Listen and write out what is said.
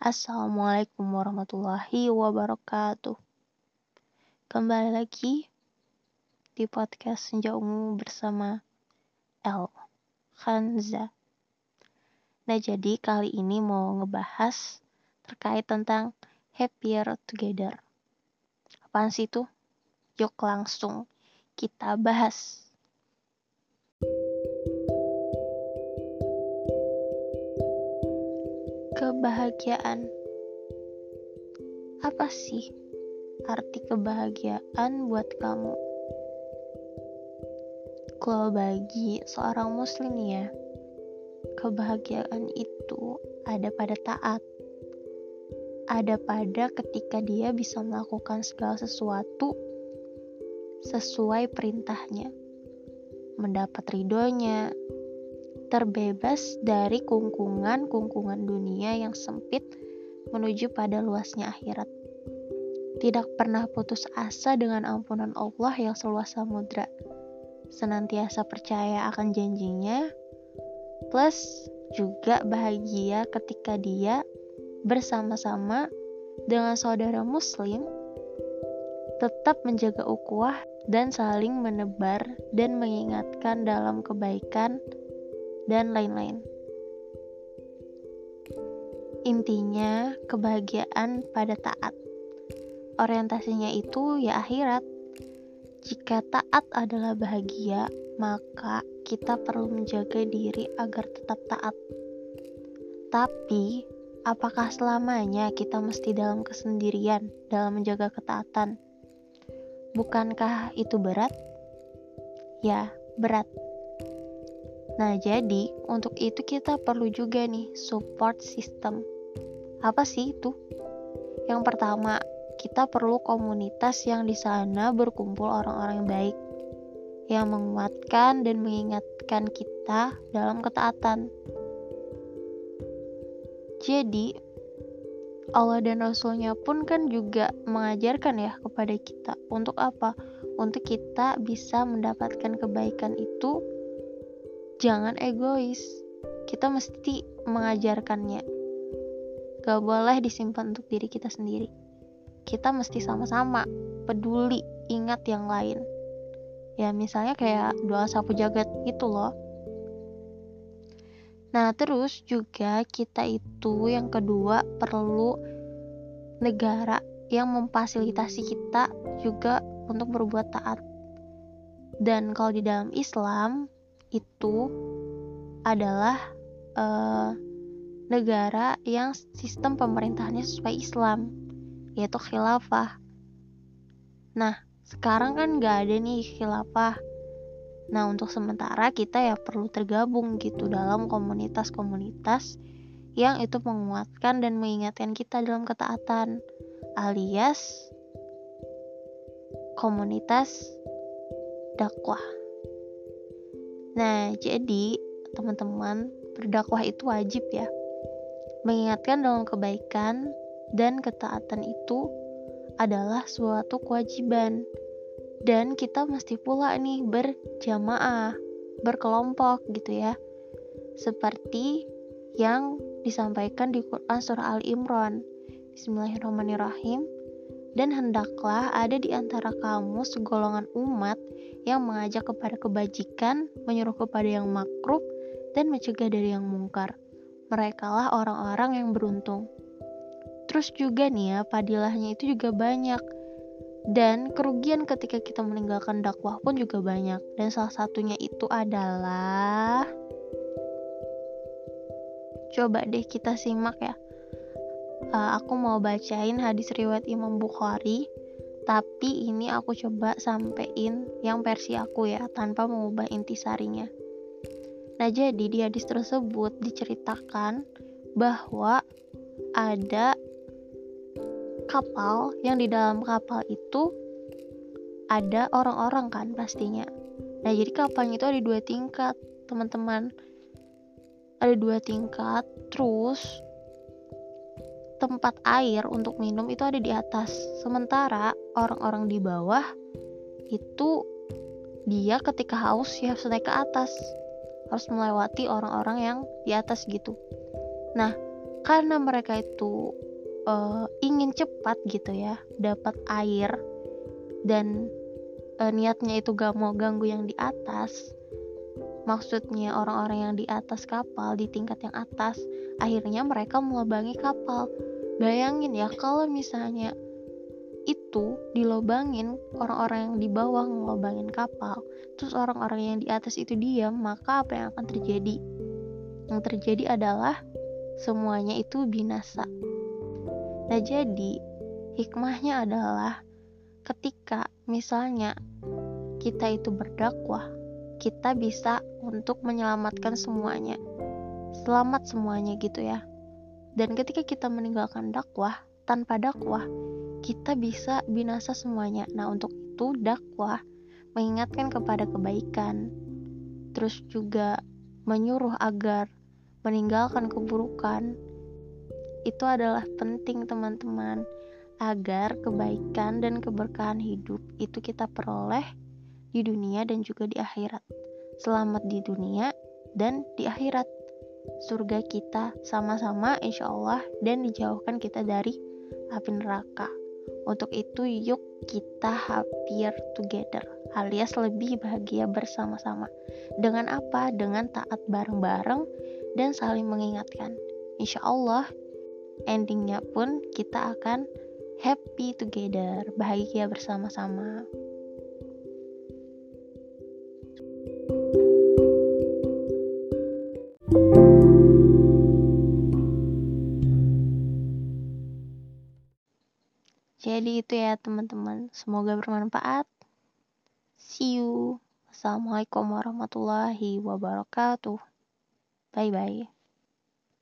Assalamualaikum warahmatullahi wabarakatuh. Kembali lagi di podcast Senja Ungu bersama El Khanza. Nah, jadi kali ini mau ngebahas terkait tentang happier together. Apaan sih itu? Yuk langsung kita bahas. Kebahagiaan. Apa sih arti kebahagiaan buat kamu? Kalau bagi seorang muslim ya, kebahagiaan itu ada pada taat. Ada pada ketika dia bisa melakukan segala sesuatu sesuai perintahnya. Mendapat ridhonya, terbebas dari kungkungan-kungkungan dunia yang sempit menuju pada luasnya akhirat. Tidak pernah putus asa dengan ampunan Allah yang seluas samudra. Senantiasa percaya akan janjinya, plus juga bahagia ketika dia bersama-sama dengan saudara muslim tetap menjaga ukhuwah dan saling menebar dan mengingatkan dalam kebaikan dan lain-lain. Intinya, kebahagiaan pada taat. Orientasinya itu ya akhirat. Jika taat adalah bahagia, maka kita perlu menjaga diri agar tetap taat. Tapi, apakah selamanya kita mesti dalam kesendirian dalam menjaga ketaatan? Bukankah itu berat? Ya, berat. Nah, jadi untuk itu kita perlu juga nih support system. Apa sih itu? Yang pertama, kita perlu komunitas yang di sana berkumpul orang-orang yang baik, yang menguatkan dan mengingatkan kita dalam ketaatan. Jadi, Allah dan Rasulnya pun kan juga mengajarkan ya kepada kita untuk apa? Untuk kita bisa mendapatkan kebaikan itu jangan egois. Kita mesti mengajarkannya. Gak boleh disimpan untuk diri kita sendiri. Kita mesti sama-sama peduli, ingat yang lain. Ya misalnya kayak doa sapu jagat gitu loh. Nah terus juga kita itu yang kedua perlu negara yang memfasilitasi kita juga untuk berbuat taat. Dan kalau di dalam Islam itu adalah uh, negara yang sistem pemerintahannya sesuai Islam, yaitu khilafah. Nah, sekarang kan gak ada nih khilafah. Nah, untuk sementara kita ya perlu tergabung gitu dalam komunitas-komunitas yang itu menguatkan dan mengingatkan kita dalam ketaatan, alias komunitas dakwah. Nah, jadi teman-teman, berdakwah itu wajib ya. Mengingatkan dalam kebaikan dan ketaatan itu adalah suatu kewajiban. Dan kita mesti pula nih berjamaah, berkelompok gitu ya. Seperti yang disampaikan di Quran surah Al Imran. Bismillahirrahmanirrahim dan hendaklah ada di antara kamu segolongan umat yang mengajak kepada kebajikan, menyuruh kepada yang makruh, dan mencegah dari yang mungkar. Mereka lah orang-orang yang beruntung. Terus juga nih ya, padilahnya itu juga banyak. Dan kerugian ketika kita meninggalkan dakwah pun juga banyak. Dan salah satunya itu adalah Coba deh kita simak ya uh, aku mau bacain hadis riwayat Imam Bukhari tapi ini aku coba sampein yang versi aku ya tanpa mengubah intisarinya. Nah jadi di hadis tersebut diceritakan bahwa ada kapal yang di dalam kapal itu ada orang-orang kan pastinya. Nah jadi kapalnya itu ada dua tingkat teman-teman. Ada dua tingkat terus tempat air untuk minum itu ada di atas. Sementara orang-orang di bawah itu dia ketika haus ya harus naik ke atas. Harus melewati orang-orang yang di atas gitu. Nah, karena mereka itu uh, ingin cepat gitu ya dapat air dan uh, niatnya itu gak mau ganggu yang di atas maksudnya orang-orang yang di atas kapal di tingkat yang atas akhirnya mereka melubangi kapal bayangin ya kalau misalnya itu dilobangin orang-orang yang di bawah ngelobangin kapal terus orang-orang yang di atas itu diam maka apa yang akan terjadi yang terjadi adalah semuanya itu binasa nah jadi hikmahnya adalah ketika misalnya kita itu berdakwah kita bisa untuk menyelamatkan semuanya. Selamat semuanya gitu ya. Dan ketika kita meninggalkan dakwah, tanpa dakwah, kita bisa binasa semuanya. Nah, untuk itu dakwah mengingatkan kepada kebaikan. Terus juga menyuruh agar meninggalkan keburukan. Itu adalah penting teman-teman agar kebaikan dan keberkahan hidup itu kita peroleh di dunia dan juga di akhirat. Selamat di dunia dan di akhirat. Surga kita sama-sama insya Allah dan dijauhkan kita dari api neraka. Untuk itu yuk kita happier together alias lebih bahagia bersama-sama. Dengan apa? Dengan taat bareng-bareng dan saling mengingatkan. Insya Allah endingnya pun kita akan happy together, bahagia bersama-sama. Jadi itu ya teman-teman. Semoga bermanfaat. See you. Assalamualaikum warahmatullahi wabarakatuh. Bye bye.